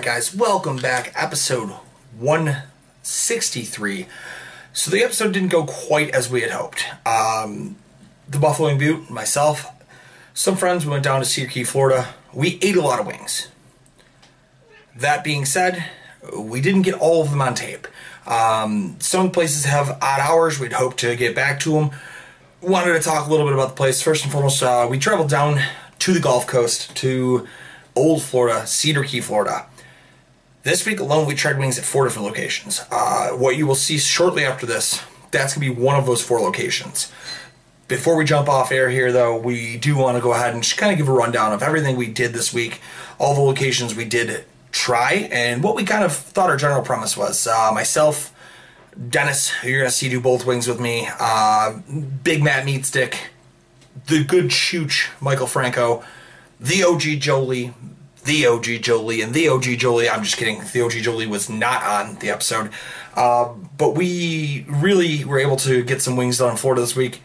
All right, guys, welcome back. Episode 163. So the episode didn't go quite as we had hoped. Um, the Buffalo Wing Beaut, myself, some friends, we went down to Cedar Key, Florida. We ate a lot of wings. That being said, we didn't get all of them on tape. Um, some places have odd hours. We'd hope to get back to them. Wanted to talk a little bit about the place. First and foremost, uh, we traveled down to the Gulf Coast to Old Florida, Cedar Key, Florida. This week alone, we tried wings at four different locations. Uh, what you will see shortly after this, that's going to be one of those four locations. Before we jump off air here, though, we do want to go ahead and just kind of give a rundown of everything we did this week, all the locations we did try, and what we kind of thought our general premise was. Uh, myself, Dennis, you're going to see do both wings with me, uh, Big Matt Meatstick, the good Chooch, Michael Franco, the OG Jolie, the OG Jolie, and the OG Jolie. I'm just kidding. The OG Jolie was not on the episode. Uh, but we really were able to get some wings done in Florida this week.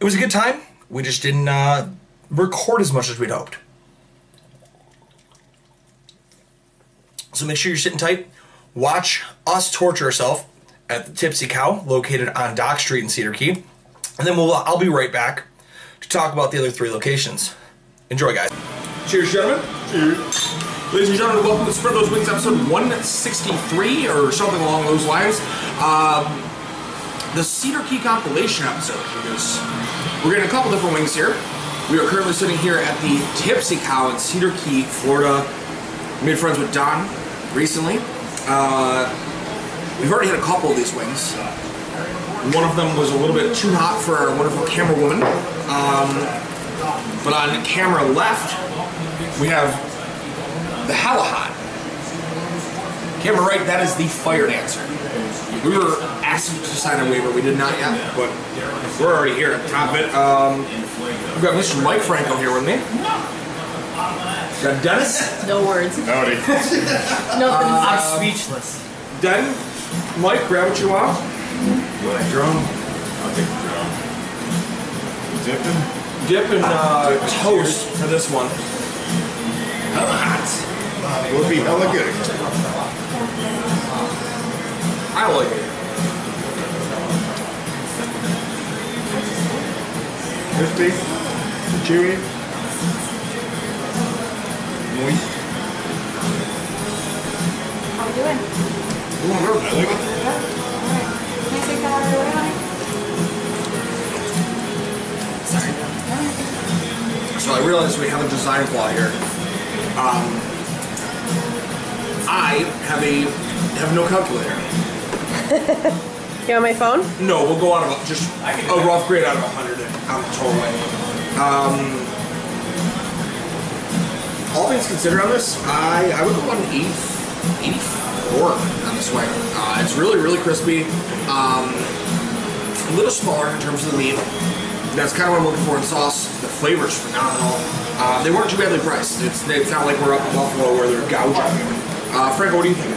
It was a good time. We just didn't uh, record as much as we'd hoped. So make sure you're sitting tight. Watch us torture ourselves at the Tipsy Cow, located on Dock Street in Cedar Key. And then we'll, I'll be right back to talk about the other three locations. Enjoy, guys. Cheers, gentlemen. Cheers. Ladies and gentlemen, welcome to Spread Those Wings, episode 163 or something along those lines. Um, the Cedar Key compilation episode because we're getting a couple different wings here. We are currently sitting here at the Tipsy Cow in Cedar Key, Florida. Made friends with Don recently. Uh, we've already had a couple of these wings. One of them was a little bit too hot for our wonderful camera woman. Um, but on camera left, we have the hella hot. Camera right, that is the fire dancer. We were asked to sign a waiver, we did not yet, but we're already here at the top of it. Um, we've got Mr. Mike Franco here with me. Got Dennis. No words. Howdy. Nothing. I'm speechless. Den, Mike, grab what you want. You want a drum? I'll take the drum. Dipping? Dip and uh, toast for this one. Will be hella good. I like it. Crispy. Chewy. Moist. How we doing? Way, honey? So I realize we have a design flaw here. Um, I have a have no calculator. You on my phone? No, we'll go out of a- just a rough grade out of 100 on the total way. Um, all things considered on this, I, I would go on an 80, 84 on this wing. Uh, it's really, really crispy. Um, a little smaller in terms of the meat. That's kind of what I'm looking for in sauce. The flavor's phenomenal. Uh, they weren't too badly priced. It's, it's not like we're up in Buffalo where they're gouging. Uh, Frank, what do you think?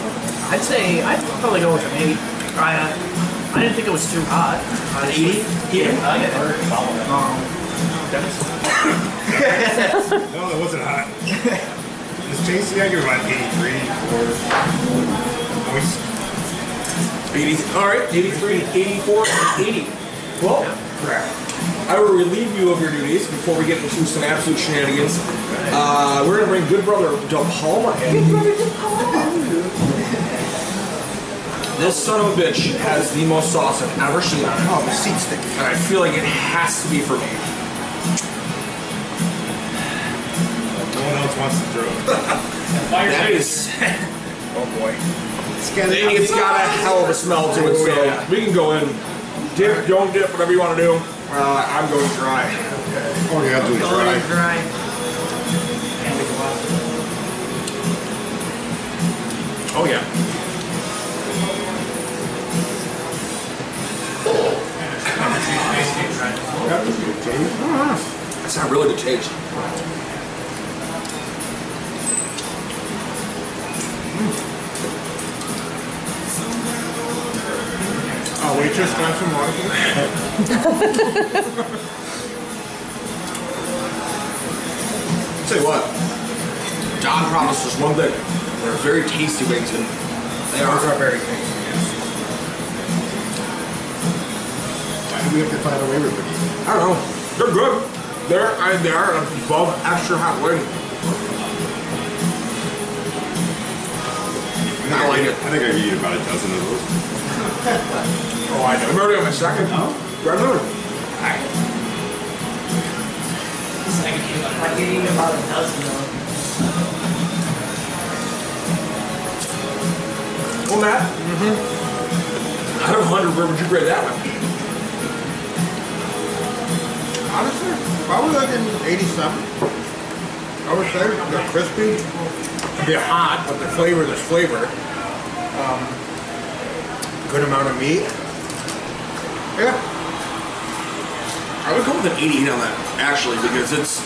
I'd say I'd probably go with an eight. I, uh, I didn't think it was too hot. An 80? Yeah. I get it. Um, No, that wasn't hot. It's tasty. I give about 83 or moist. 80, all right, 83, 84, 80. Well, crap. I will relieve you of your duties before we get into some absolute shenanigans. Uh, we're gonna bring Good Brother De Palma in. This son of a bitch has the most sauce I've ever seen on it. Oh, the seat stick. And I feel like it has to be for me. No one else wants to throw it. That is, Oh boy. it's got a hell of a smell to it, so Yeah. we can go in. Dip, don't dip, whatever you want to do. Uh, I'm going dry. All you have to do is Dry. dry. Can't think about it. Oh yeah. That good taste. That's not really good taste. Waitress, can I have some water? please? Tell you what, Don promised us one thing. They're very tasty wings, and they are. are very tasty, yes. Why do we have to find a way with these? I don't know. They're good. They're I, they are above extra hot wing. I like it. I think I could eat about a dozen of those. Oh, I know. I'm already on my second. Oh, Grab another. Like you eat about a of them. Well, Matt. Mm-hmm. Out of 100, where would you grade that one? Honestly, probably like an 87. I would say they're crispy. They're hot, but the flavor, there's flavor. Um, good amount of meat. Yeah. I would go with an 88 on that, actually, because it's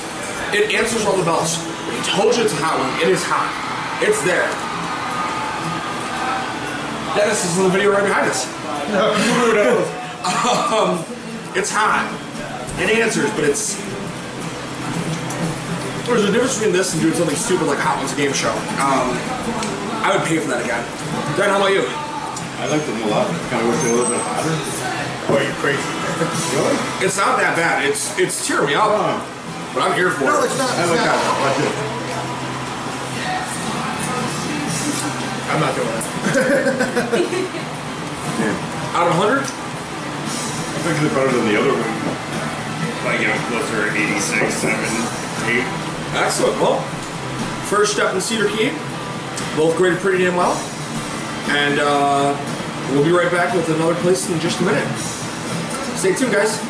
it answers all the bells. He told you it's a hot one. It is hot. It's there. Dennis is in the video right behind us. Who knows? um, it's hot. It answers, but it's there's a difference between this and doing something stupid like Hot Ones game show. Um, I would pay for that again. Dan, how about you? I like them a lot. Kind of wish they were a little bit hotter. Oh, you're crazy? really? It's not that bad. It's it's tearing me up, Oh. but I'm here for No, it. it's not. I like that. That's it. I'm not doing that. Out of 100, I think it's better than the other one. Like, you know, closer to 86, 7, 8. Excellent. Well, first step in Cedar Key. Both graded pretty damn well. And uh, we'll be right back with another place in just a minute. Stay tuned, guys.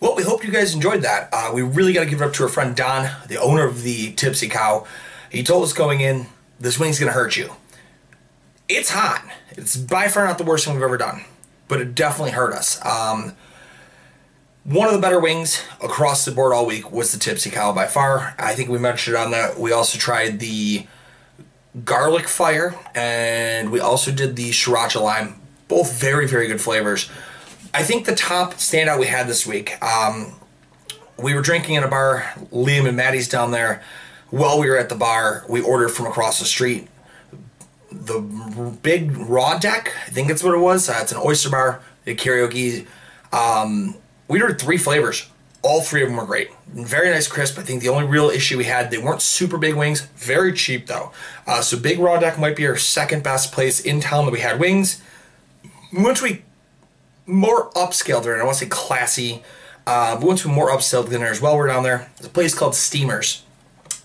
Well, we hope you guys enjoyed that. Uh, we really got to give it up to our friend Don, the owner of the Tipsy Cow. He told us going in, this wing's going to hurt you. It's hot. It's by far not the worst thing we've ever done, but it definitely hurt us. Um, one of the better wings across the board all week was the Tipsy Cow by far. I think we mentioned it on that. We also tried the garlic fire and we also did the sriracha lime. Both very, very good flavors. I think the top standout we had this week, um, we were drinking in a bar, Liam and Maddie's down there. While we were at the bar, we ordered from across the street the big raw deck. I think that's what it was. Uh, it's an oyster bar, the karaoke. Um, we ordered three flavors. All three of them were great. Very nice crisp. I think the only real issue we had, they weren't super big wings. Very cheap though. Uh, so big raw deck might be our second best place in town that we had wings. Once we more upscale dinner, I want to say classy, uh, but once we more upscale dinner as well, we're down there. It's a place called Steamers.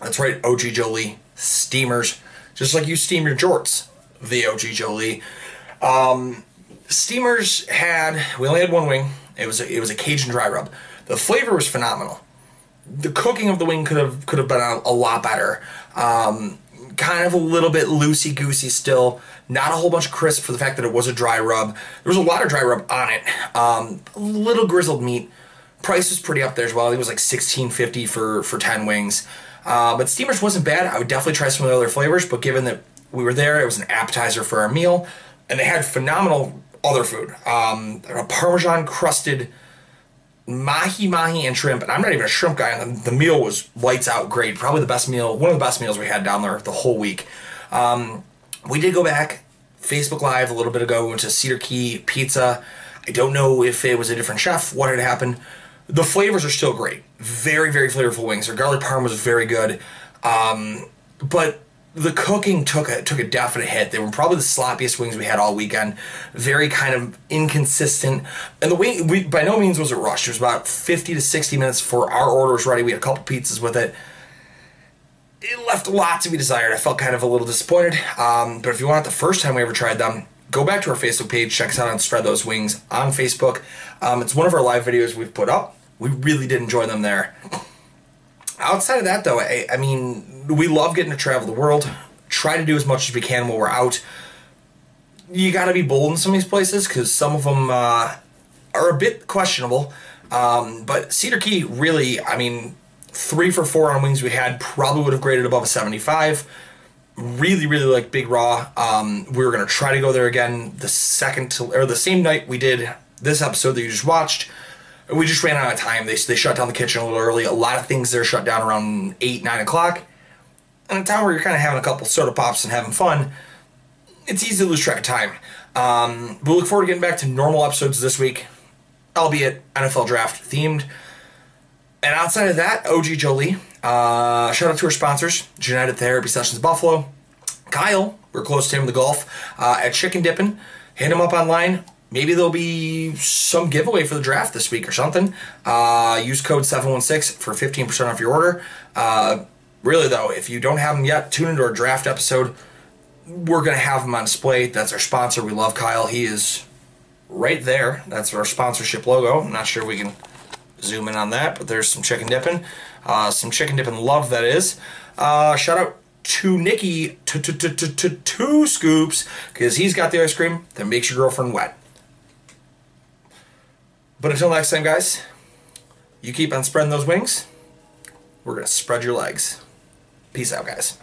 That's right, OG Jolie. Steamers. Just like you steam your jorts, the OG Jolie. Um, Steamers had, we only had one wing. It was a, it was a Cajun dry rub. The flavor was phenomenal. The cooking of the wing could have could have been a, a lot better. Um, kind of a little bit loosey goosey still. Not a whole bunch crisp for the fact that it was a dry rub. There was a lot of dry rub on it. Um, little grizzled meat. Price was pretty up there as well. It was like sixteen fifty for for ten wings. Uh, but Steamers wasn't bad. I would definitely try some of the other flavors. But given that we were there, it was an appetizer for our meal, and they had phenomenal other food. Um, a Parmesan crusted mahi mahi and shrimp and i'm not even a shrimp guy and the, the meal was lights out great probably the best meal one of the best meals we had down there the whole week um, we did go back facebook live a little bit ago we went to cedar key pizza i don't know if it was a different chef what had happened the flavors are still great. Very, very flavorful wings. Their garlic parm was very good. Um, but the cooking took a took a definite hit. They were probably the sloppiest wings we had all weekend. Very kind of inconsistent. And the wing we by no means was it rushed. It was about 50 to 60 minutes before our order was ready. We had a couple pizzas with it. It left a lot to be desired. I felt kind of a little disappointed. Um, but if you want it the first time we ever tried them, go back to our Facebook page, check us out on Spread Those Wings on Facebook. Um, it's one of our live videos we've put up. We really did enjoy them there. Outside of that, though, I, I mean, we love getting to travel the world. Try to do as much as we can while we're out. You got to be bold in some of these places because some of them uh, are a bit questionable. Um, but Cedar Key, really, I mean, three for four on wings we had probably would have graded above a 75 really really like big raw um, we were going to try to go there again the second to, or the same night we did this episode that you just watched we just ran out of time they, they shut down the kitchen a little early a lot of things there shut down around 8 9 o'clock in a town where you're kind of having a couple soda pops and having fun it's easy to lose track of time um, we look forward to getting back to normal episodes this week albeit nfl draft themed and outside of that, OG Jolie. Uh, shout out to our sponsors, United Therapy Sessions Buffalo. Kyle, we're close to him in the golf. Uh, at Chicken Dippin', hit him up online. Maybe there'll be some giveaway for the draft this week or something. Uh, use code 716 for 15% off your order. Uh, really, though, if you don't have them yet, tune into our draft episode. We're going to have them on display. That's our sponsor. We love Kyle. He is right there. That's our sponsorship logo. I'm not sure we can zoom in on that, but there's some chicken dipping. Uh, some chicken dipping love, that is. Uh, shout out to Nikki two scoops because he's got the ice cream that makes your girlfriend wet. But until next time, guys, you keep on spreading those wings. We're gonna spread your legs. Peace out, guys.